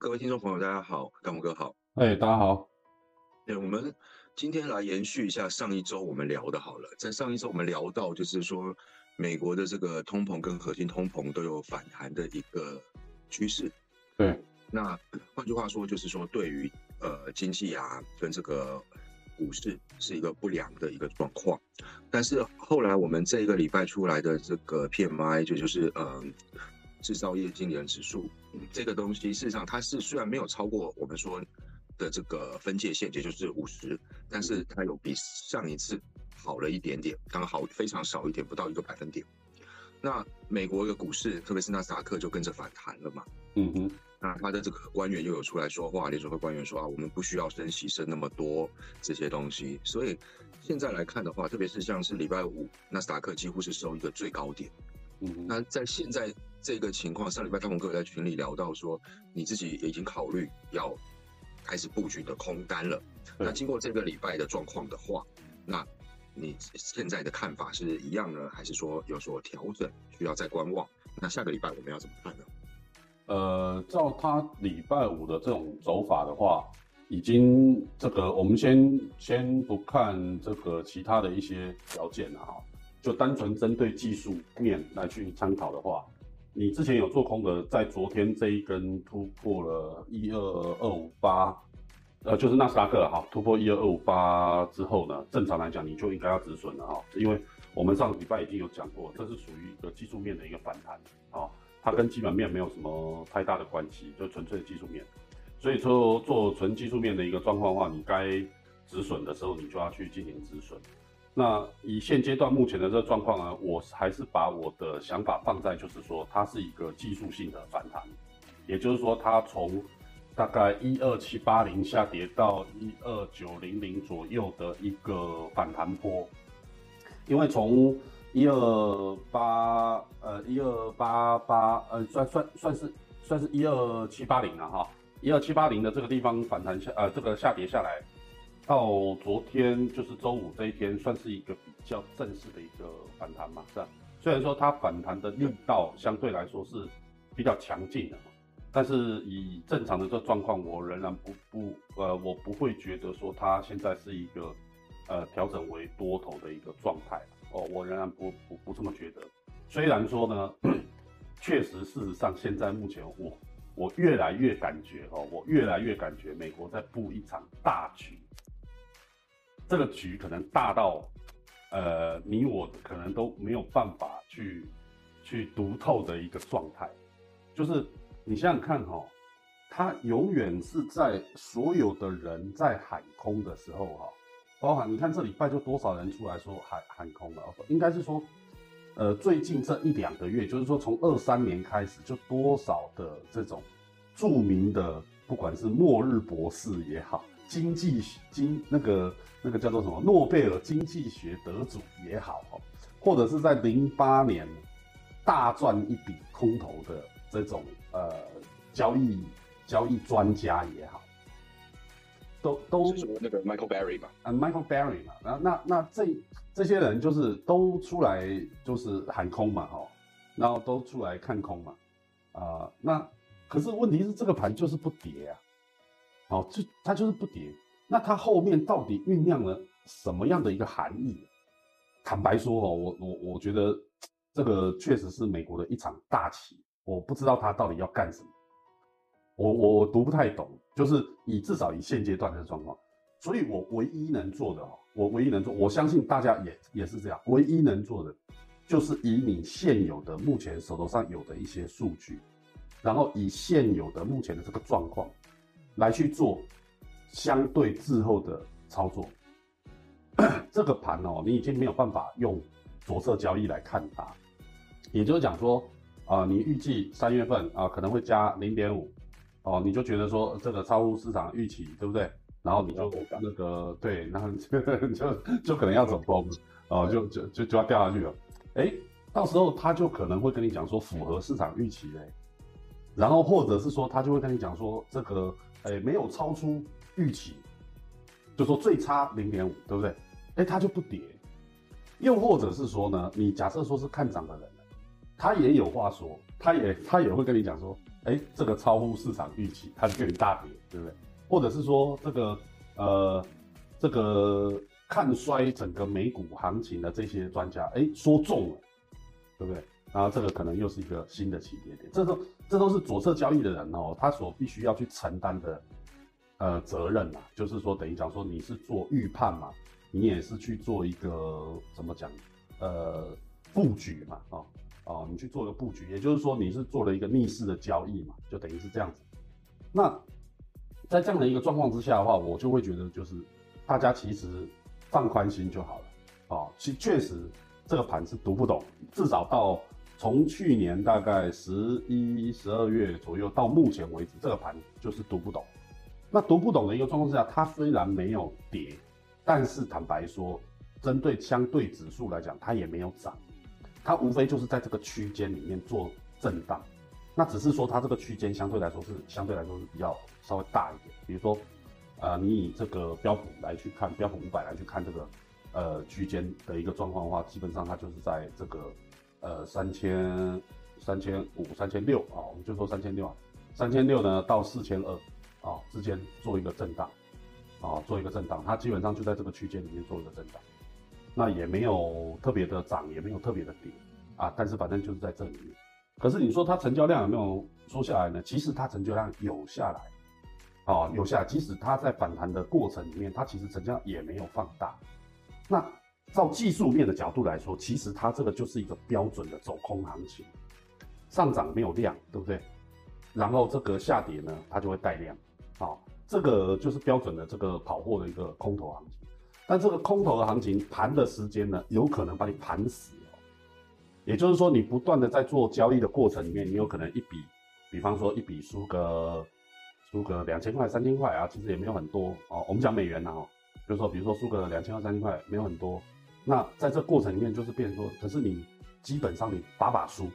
各位听众朋友，大家好，干木哥好。哎，大家好。对，我们今天来延续一下上一周我们聊的，好了，在上一周我们聊到，就是说美国的这个通膨跟核心通膨都有反弹的一个趋势。对，那换句话说，就是说对于呃经济啊跟这个股市是一个不良的一个状况。但是后来我们这一个礼拜出来的这个 PMI，就就是嗯制造业经理人指数这个东西，事实上它是虽然没有超过我们说。的这个分界线，也就是五十，但是它有比上一次好了一点点，刚好非常少一点，不到一个百分点。那美国的股市，特别是纳斯达克就跟着反弹了嘛。嗯哼。那他的这个官员又有出来说话，联储会官员说啊，我们不需要升息升那么多这些东西。所以现在来看的话，特别是像是礼拜五，纳斯达克几乎是收一个最高点。嗯。那在现在这个情况，上礼拜汤姆哥在群里聊到说，你自己已经考虑要。开始布局的空单了。那经过这个礼拜的状况的话，那你现在的看法是一样呢，还是说有所调整，需要再观望？那下个礼拜我们要怎么看呢？呃，照他礼拜五的这种走法的话，已经这个我们先先不看这个其他的一些条件了哈，就单纯针对技术面来去参考的话。你之前有做空的，在昨天这一根突破了一二二五八，呃，就是纳斯达克哈，突破一二二五八之后呢，正常来讲你就应该要止损了哈，因为我们上个礼拜已经有讲过，这是属于一个技术面的一个反弹啊，它跟基本面没有什么太大的关系，就纯粹技术面，所以说做纯技术面的一个状况的话，你该止损的时候，你就要去进行止损。那以现阶段目前的这个状况呢，我还是把我的想法放在，就是说它是一个技术性的反弹，也就是说它从大概一二七八零下跌到一二九零零左右的一个反弹波，因为从一二八呃一二八八呃算算算是算是一二七八零了哈，一二七八零的这个地方反弹下呃这个下跌下来。到昨天就是周五这一天，算是一个比较正式的一个反弹嘛，是吧？虽然说它反弹的力道相对来说是比较强劲的，但是以正常的这状况，我仍然不不呃，我不会觉得说它现在是一个呃调整为多头的一个状态哦，我仍然不不不这么觉得。虽然说呢，确实事实上现在目前我我越来越感觉哦，我越来越感觉美国在布一场大局。这个局可能大到，呃，你我可能都没有办法去去读透的一个状态。就是你想想看哈，它永远是在所有的人在喊空的时候哈，包含你看这礼拜就多少人出来说喊喊空了，应该是说，呃，最近这一两个月，就是说从二三年开始，就多少的这种著名的，不管是末日博士也好。经济经那个那个叫做什么诺贝尔经济学得主也好哈，或者是在零八年大赚一笔空头的这种呃交易交易专家也好，都都是那个 Michael Barry 嘛，啊 Michael Barry 嘛，然后那那这这些人就是都出来就是喊空嘛哈，然后都出来看空嘛，啊那可是问题是这个盘就是不跌啊。好，就它就是不跌，那它后面到底酝酿了什么样的一个含义？坦白说哦，我我我觉得这个确实是美国的一场大棋，我不知道它到底要干什么，我我读不太懂，就是以至少以现阶段的状况，所以我唯一能做的哦，我唯一能做，我相信大家也也是这样，唯一能做的就是以你现有的目前手头上有的一些数据，然后以现有的目前的这个状况。来去做相对滞后的操作，这个盘哦，你已经没有办法用左侧交易来看它，也就是讲说，啊，你预计三月份啊可能会加零点五，哦，你就觉得说这个超乎市场预期，对不对？然后你就那个对，然后就 就可能要走崩，哦，就就就就要掉下去了，哎，到时候他就可能会跟你讲说符合市场预期嘞，然后或者是说他就会跟你讲说这个。哎，没有超出预期，就说最差零点五，对不对？哎，它就不跌。又或者是说呢，你假设说是看涨的人，他也有话说，他也他也会跟你讲说，哎，这个超乎市场预期，它就跟你大跌，对不对？或者是说这个呃这个看衰整个美股行情的这些专家，哎，说中了，对不对？然后这个可能又是一个新的起跌点，这都这都是左侧交易的人哦，他所必须要去承担的呃责任呐，就是说等于讲说你是做预判嘛，你也是去做一个怎么讲呃布局嘛，哦哦，你去做一个布局，也就是说你是做了一个逆势的交易嘛，就等于是这样子。那在这样的一个状况之下的话，我就会觉得就是大家其实放宽心就好了，哦，其确实这个盘是读不懂，至少到。从去年大概十一、十二月左右到目前为止，这个盘就是读不懂。那读不懂的一个状况之下，它虽然没有跌，但是坦白说，针对相对指数来讲，它也没有涨，它无非就是在这个区间里面做震荡。那只是说它这个区间相对来说是相对来说是比较稍微大一点。比如说，呃，你以这个标普来去看，标普五百来去看这个呃区间的一个状况的话，基本上它就是在这个。呃，三千三千五、三千六啊，我们就说三千六啊，三千六呢到四千二啊之间做一个震荡啊，做一个震荡，它基本上就在这个区间里面做一个震荡，那也没有特别的涨，也没有特别的跌啊，但是反正就是在这里面。可是你说它成交量有没有缩下来呢？其实它成交量有下来啊，有下来，即使它在反弹的过程里面，它其实成交量也没有放大，那。照技术面的角度来说，其实它这个就是一个标准的走空行情，上涨没有量，对不对？然后这个下跌呢，它就会带量，好，这个就是标准的这个跑货的一个空头行情。但这个空头的行情盘的时间呢，有可能把你盘死哦。也就是说，你不断的在做交易的过程里面，你有可能一笔，比方说一笔输个输个两千块、三千块啊，其实也没有很多哦。我们讲美元呢，哦，就是说，比如说输个两千块、三千块，没有很多。那在这过程里面，就是变说，可是你基本上你把把输，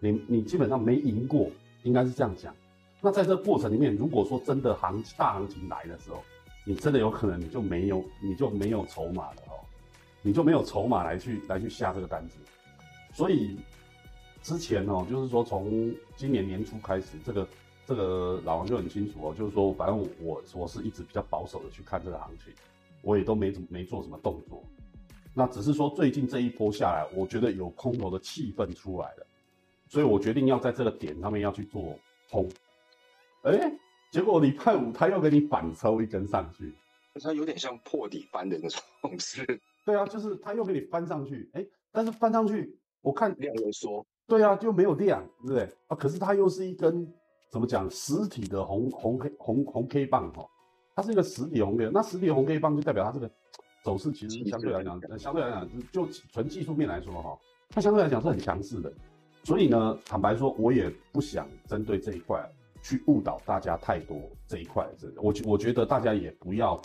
你你基本上没赢过，应该是这样讲。那在这过程里面，如果说真的行大行情来的时候，你真的有可能你就没有你就没有筹码了哦，你就没有筹码来去来去下这个单子。所以之前哦，就是说从今年年初开始，这个这个老王就很清楚哦，就是说反正我我是一直比较保守的去看这个行情，我也都没怎么没做什么动作。那只是说最近这一波下来，我觉得有空头的气氛出来了，所以我决定要在这个点上面要去做空。哎，结果礼拜五他又给你反抽一根上去，它有点像破底翻的那种是。对啊，就是他又给你翻上去，哎，但是翻上去我看量又缩。对啊，就没有量，对不对？啊，可是它又是一根怎么讲实体的红红 K 红红 K 棒哈，它是一个实体红 K，那实体红 K 棒就代表它这个。走势其实相对来讲，相对来讲，就纯技术面来说哈，它相对来讲是很强势的。所以呢，坦白说，我也不想针对这一块去误导大家太多这一块。这我我觉得大家也不要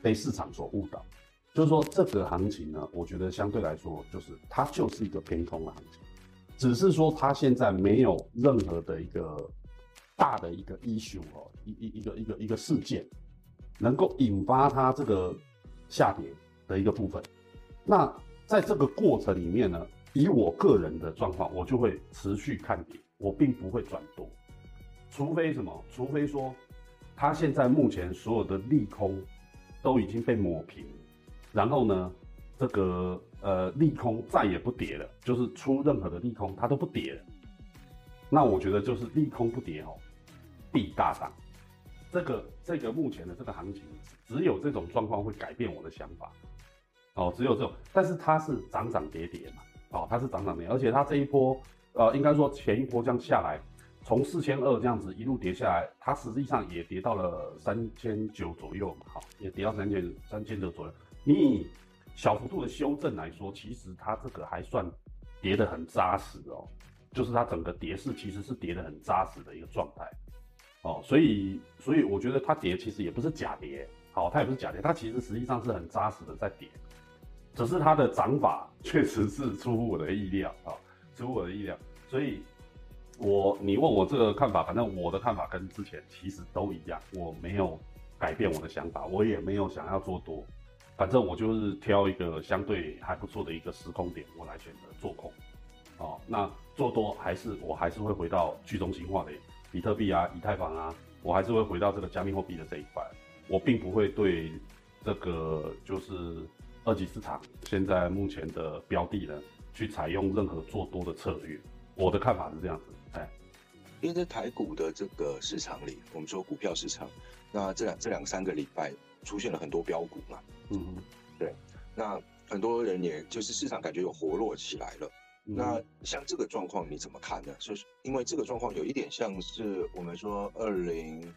被市场所误导。就是说，这个行情呢，我觉得相对来说，就是它就是一个偏空的行情，只是说它现在没有任何的一个大的一个 issue 哦，一一一个一个一个事件能够引发它这个。下跌的一个部分，那在这个过程里面呢，以我个人的状况，我就会持续看跌，我并不会转多，除非什么？除非说，它现在目前所有的利空都已经被抹平，然后呢，这个呃利空再也不跌了，就是出任何的利空它都不跌了，那我觉得就是利空不跌哦，必大涨。这个这个目前的这个行情，只有这种状况会改变我的想法，哦，只有这种，但是它是涨涨跌跌嘛，哦，它是涨涨跌，而且它这一波，呃，应该说前一波这样下来，从四千二这样子一路跌下来，它实际上也跌到了三千九左右嘛，好，也跌到三千三千九左右。你以小幅度的修正来说，其实它这个还算跌得很扎实哦，就是它整个跌势其实是跌得很扎实的一个状态。哦，所以，所以我觉得它跌其实也不是假跌，好，它也不是假跌，它其实实际上是很扎实的在跌，只是它的涨法确实是出乎我的意料啊，出乎我的意料。所以，我你问我这个看法，反正我的看法跟之前其实都一样，我没有改变我的想法，我也没有想要做多，反正我就是挑一个相对还不错的一个时空点，我来选择做空。哦，那做多还是我还是会回到去中心化的。比特币啊、以太坊啊，我还是会回到这个加密货币的这一块。我并不会对这个就是二级市场现在目前的标的呢，去采用任何做多的策略。我的看法是这样子，哎，因为在台股的这个市场里，我们说股票市场，那这两这两三个礼拜出现了很多标股嘛，嗯，对，那很多人也就是市场感觉有活络起来了。那像这个状况你怎么看呢？就是因为这个状况有一点像是我们说二零。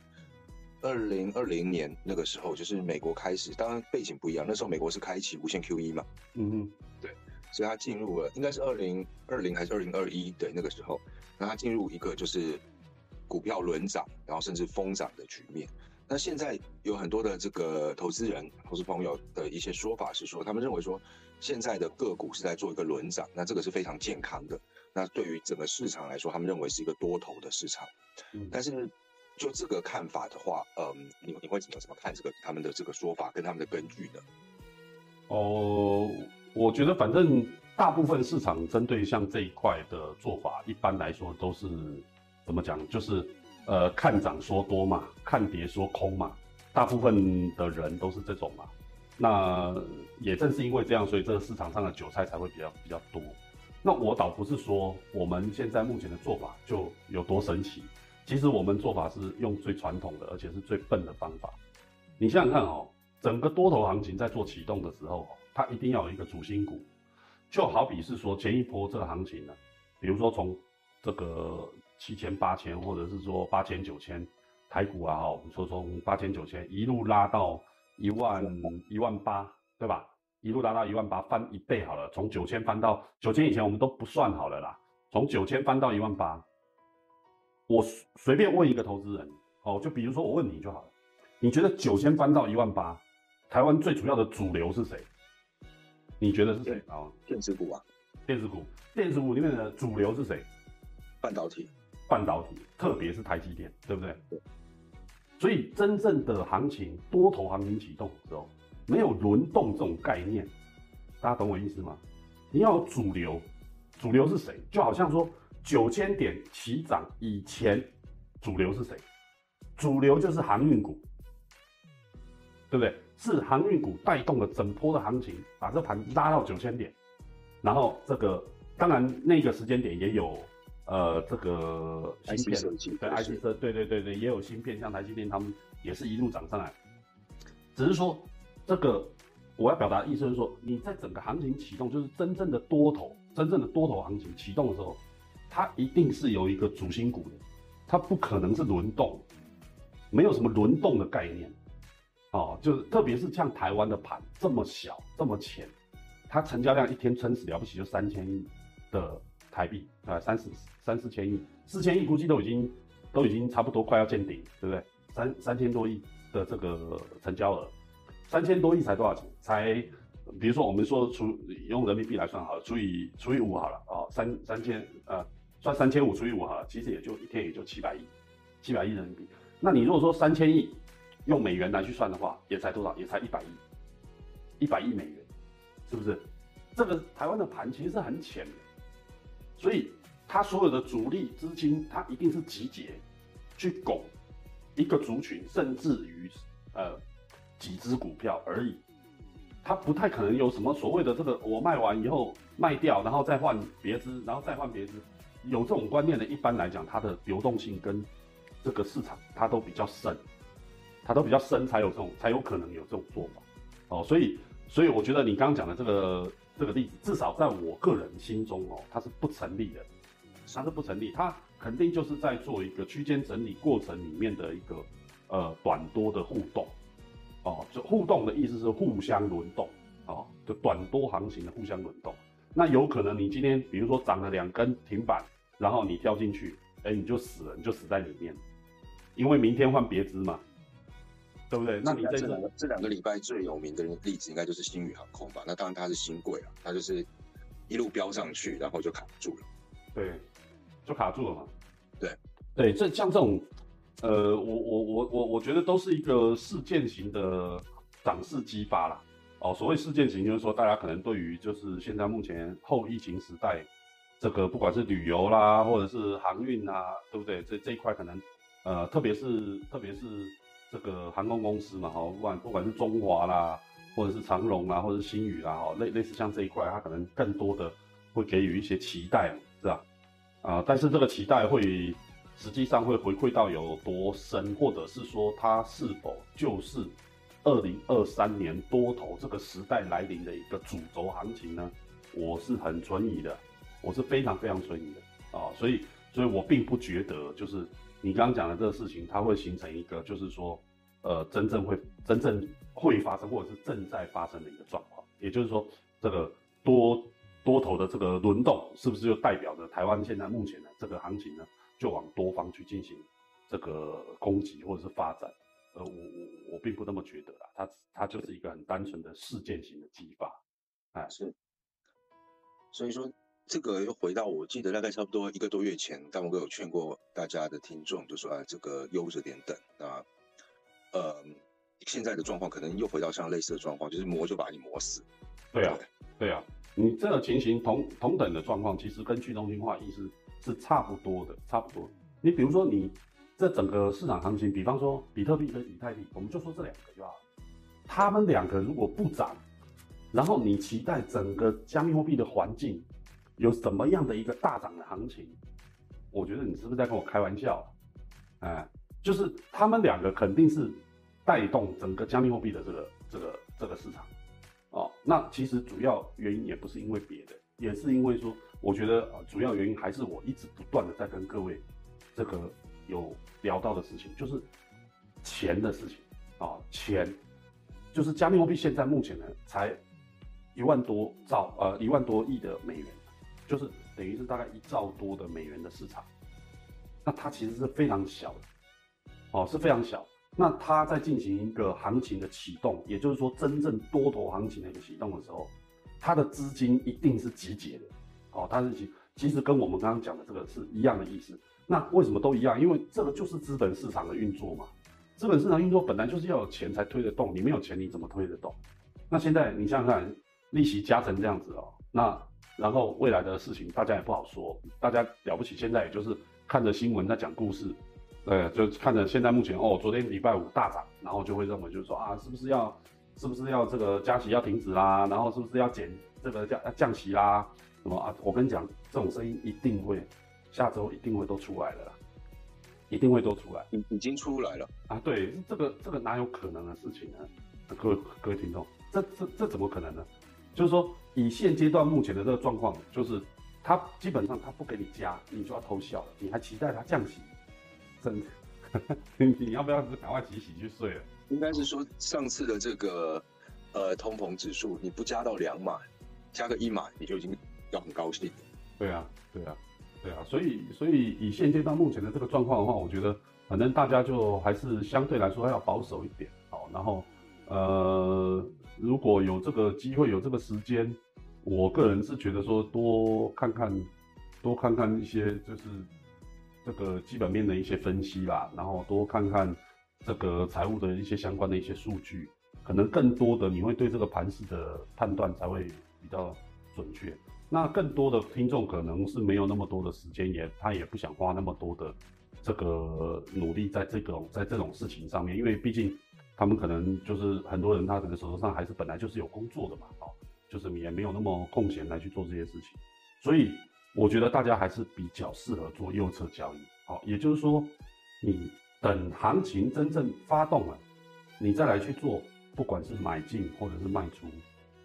二零二零年那个时候，就是美国开始，当然背景不一样。那时候美国是开启无限 QE 嘛，嗯嗯，对，所以它进入了，应该是二零二零还是二零二一？对，那个时候，那它进入一个就是股票轮涨，然后甚至疯涨的局面。那现在有很多的这个投资人、投资朋友的一些说法是说，他们认为说现在的个股是在做一个轮涨，那这个是非常健康的。那对于整个市场来说，他们认为是一个多头的市场，但是。就这个看法的话，嗯，你你会怎么怎么看这个他们的这个说法跟他们的根据呢？哦，我觉得反正大部分市场针对像这一块的做法，一般来说都是怎么讲？就是呃看涨说多嘛，看跌说空嘛，大部分的人都是这种嘛。那也正是因为这样，所以这个市场上的韭菜才会比较比较多。那我倒不是说我们现在目前的做法就有多神奇。其实我们做法是用最传统的，而且是最笨的方法。你想想看哦，整个多头行情在做启动的时候，它一定要有一个主心骨。就好比是说前一波这个行情呢，比如说从这个七千八千，或者是说八千九千台股啊，哈，我们说从八千九千一路拉到一万一万八，对吧？一路拉到一万八，翻一倍好了。从九千翻到九千以前我们都不算好了啦，从九千翻到一万八。我随便问一个投资人，哦，就比如说我问你就好了，你觉得九千翻到一万八，台湾最主要的主流是谁？你觉得是谁啊？电子股啊，电子股，电子股里面的主流是谁？半导体，半导体，特别是台积电，对不对？对。所以真正的行情，多头行情启动的时候，没有轮动这种概念，大家懂我意思吗？你要有主流，主流是谁？就好像说。九千点起涨以前，主流是谁？主流就是航运股，对不对？是航运股带动了整波的行情，把这盘拉到九千点。然后这个当然那个时间点也有呃这个芯片，对 IC 设对对对对，也有芯片，像台积电他们也是一路涨上来。只是说这个我要表达的意思是说，你在整个行情启动，就是真正的多头，真正的多头行情启动的时候。它一定是有一个主心骨的，它不可能是轮动，没有什么轮动的概念，哦，就是特别是像台湾的盘这么小这么浅，它成交量一天撑死了不起就三千亿的台币啊，三四三四千亿，四千亿估计都已经都已经差不多快要见顶，对不对？三三千多亿的这个成交额，三千多亿才多少钱？才比如说我们说除用人民币来算好了，除以除以五好了，哦，三三千呃。算三千五除以五哈，其实也就一天也就七百亿，七百亿人民币。那你如果说三千亿用美元来去算的话，也才多少？也才一百亿，一百亿美元，是不是？这个台湾的盘其实是很浅的，所以它所有的主力资金，它一定是集结去拱一个族群，甚至于呃几只股票而已。它不太可能有什么所谓的这个，我卖完以后卖掉，然后再换别只，然后再换别只。有这种观念的，一般来讲，它的流动性跟这个市场它都比较深，它都比较深，才有这种才有可能有这种做法哦。所以，所以我觉得你刚刚讲的这个这个例子，至少在我个人心中哦，它是不成立的，它是不成立，它肯定就是在做一个区间整理过程里面的一个呃短多的互动哦。就互动的意思是互相轮动哦，就短多行情的互相轮动。那有可能你今天比如说涨了两根停板。然后你跳进去，哎，你就死了，你就死在里面，因为明天换别只嘛，对不对？那你这两个这两个礼拜最有名的例子，应该就是新宇航空吧？那当然它是新贵啊，它就是一路飙上去，然后就卡住了，对，就卡住了嘛。对对，这像这种，呃，我我我我我觉得都是一个事件型的涨势激发啦。哦，所谓事件型，就是说大家可能对于就是现在目前后疫情时代。这个不管是旅游啦，或者是航运啊，对不对？这这一块可能，呃，特别是特别是这个航空公司嘛，哈，不管不管是中华啦，或者是长荣啦，或者是新宇啦，哈，类类似像这一块，它可能更多的会给予一些期待，是吧？啊，但是这个期待会实际上会回馈到有多深，或者是说它是否就是二零二三年多头这个时代来临的一个主轴行情呢？我是很存疑的。我是非常非常存疑的啊，所以，所以我并不觉得就是你刚刚讲的这个事情，它会形成一个就是说，呃，真正会真正会发生或者是正在发生的一个状况。也就是说，这个多多头的这个轮动，是不是就代表着台湾现在目前的这个行情呢，就往多方去进行这个攻击或者是发展？呃，我我我并不那么觉得啦，它它就是一个很单纯的事件型的激发，哎，是，所以说。这个又回到我记得大概差不多一个多月前，大文哥有劝过大家的听众，就说啊，这个悠着点等啊，呃，现在的状况可能又回到像类似的状况，就是磨就把你磨死。对啊，对啊，你这个情形同同等的状况，其实跟去中心化意识是差不多的，差不多。你比如说你这整个市场行情，比方说比特币跟以太币，我们就说这两个就好了，他们两个如果不涨，然后你期待整个加密货币的环境。有什么样的一个大涨的行情？我觉得你是不是在跟我开玩笑？哎，就是他们两个肯定是带动整个加密货币的这个这个这个市场哦。那其实主要原因也不是因为别的，也是因为说，我觉得主要原因还是我一直不断的在跟各位这个有聊到的事情，就是钱的事情啊，钱就是加密货币现在目前呢才一万多兆呃一万多亿的美元。就是等于是大概一兆多的美元的市场，那它其实是非常小的，哦，是非常小。那它在进行一个行情的启动，也就是说真正多头行情的一个启动的时候，它的资金一定是集结的，哦，它是集，其实跟我们刚刚讲的这个是一样的意思。那为什么都一样？因为这个就是资本市场的运作嘛。资本市场运作本来就是要有钱才推得动，你没有钱你怎么推得动？那现在你想想看，利息加成这样子哦，那。然后未来的事情大家也不好说，大家了不起，现在也就是看着新闻在讲故事，对，就看着现在目前哦，昨天礼拜五大涨，然后就会认为就是说啊，是不是要，是不是要这个加息要停止啦，然后是不是要减这个降降息啦，什么啊？我跟你讲，这种声音一定会下周一定会都出来了，一定会都出来，已已经出来了啊？对，这个这个哪有可能的事情呢？各位各位听众，这这这怎么可能呢？就是说。以现阶段目前的这个状况，就是他基本上他不给你加，你就要偷笑了。你还期待他降息？真的？你你要不要赶快洗洗去睡了？应该是说上次的这个呃通膨指数，你不加到两码，加个一码，你就已经要很高兴。对啊，对啊，对啊。所以所以以现阶段目前的这个状况的话，我觉得反正大家就还是相对来说要保守一点，好，然后呃。如果有这个机会，有这个时间，我个人是觉得说多看看，多看看一些就是这个基本面的一些分析啦，然后多看看这个财务的一些相关的一些数据，可能更多的你会对这个盘势的判断才会比较准确。那更多的听众可能是没有那么多的时间，也他也不想花那么多的这个努力在这种在这种事情上面，因为毕竟。他们可能就是很多人，他可能手头上还是本来就是有工作的嘛，哦，就是也没有那么空闲来去做这些事情，所以我觉得大家还是比较适合做右侧交易，好，也就是说，你等行情真正发动了，你再来去做，不管是买进或者是卖出，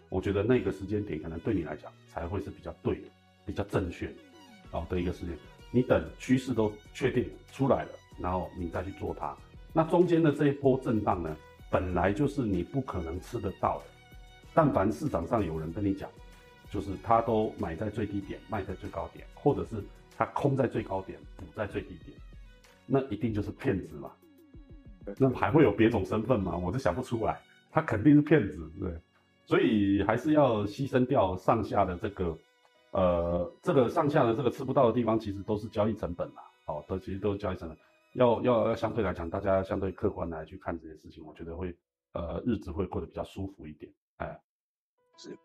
我觉得那个时间点可能对你来讲才会是比较对的、比较正确好的一个时间。你等趋势都确定出来了，然后你再去做它，那中间的这一波震荡呢？本来就是你不可能吃得到的，但凡市场上有人跟你讲，就是他都买在最低点，卖在最高点，或者是他空在最高点，补在最低点，那一定就是骗子嘛。那还会有别种身份吗？我都想不出来，他肯定是骗子，对。所以还是要牺牲掉上下的这个，呃，这个上下的这个吃不到的地方，其实都是交易成本啦。哦，都其实都是交易成本。要要要相对来讲，大家相对客观来去看这些事情，我觉得会呃日子会过得比较舒服一点。哎，是，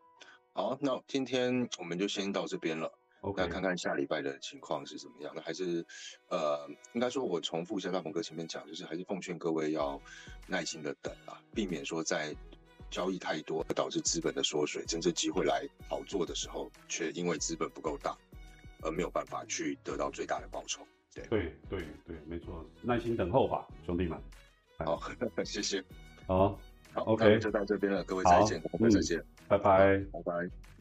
好，那今天我们就先到这边了。OK，那看看下礼拜的情况是怎么样。那还是，呃，应该说，我重复一下大鹏哥前面讲，就是还是奉劝各位要耐心的等啊，避免说在交易太多导致资本的缩水，真正机会来炒作的时候，却因为资本不够大，而没有办法去得到最大的报酬。对对对对，没错，耐心等候吧，兄弟们。好，谢谢。好，好 OK 就到这边了，各位再见，好各位再见，拜拜。拜拜。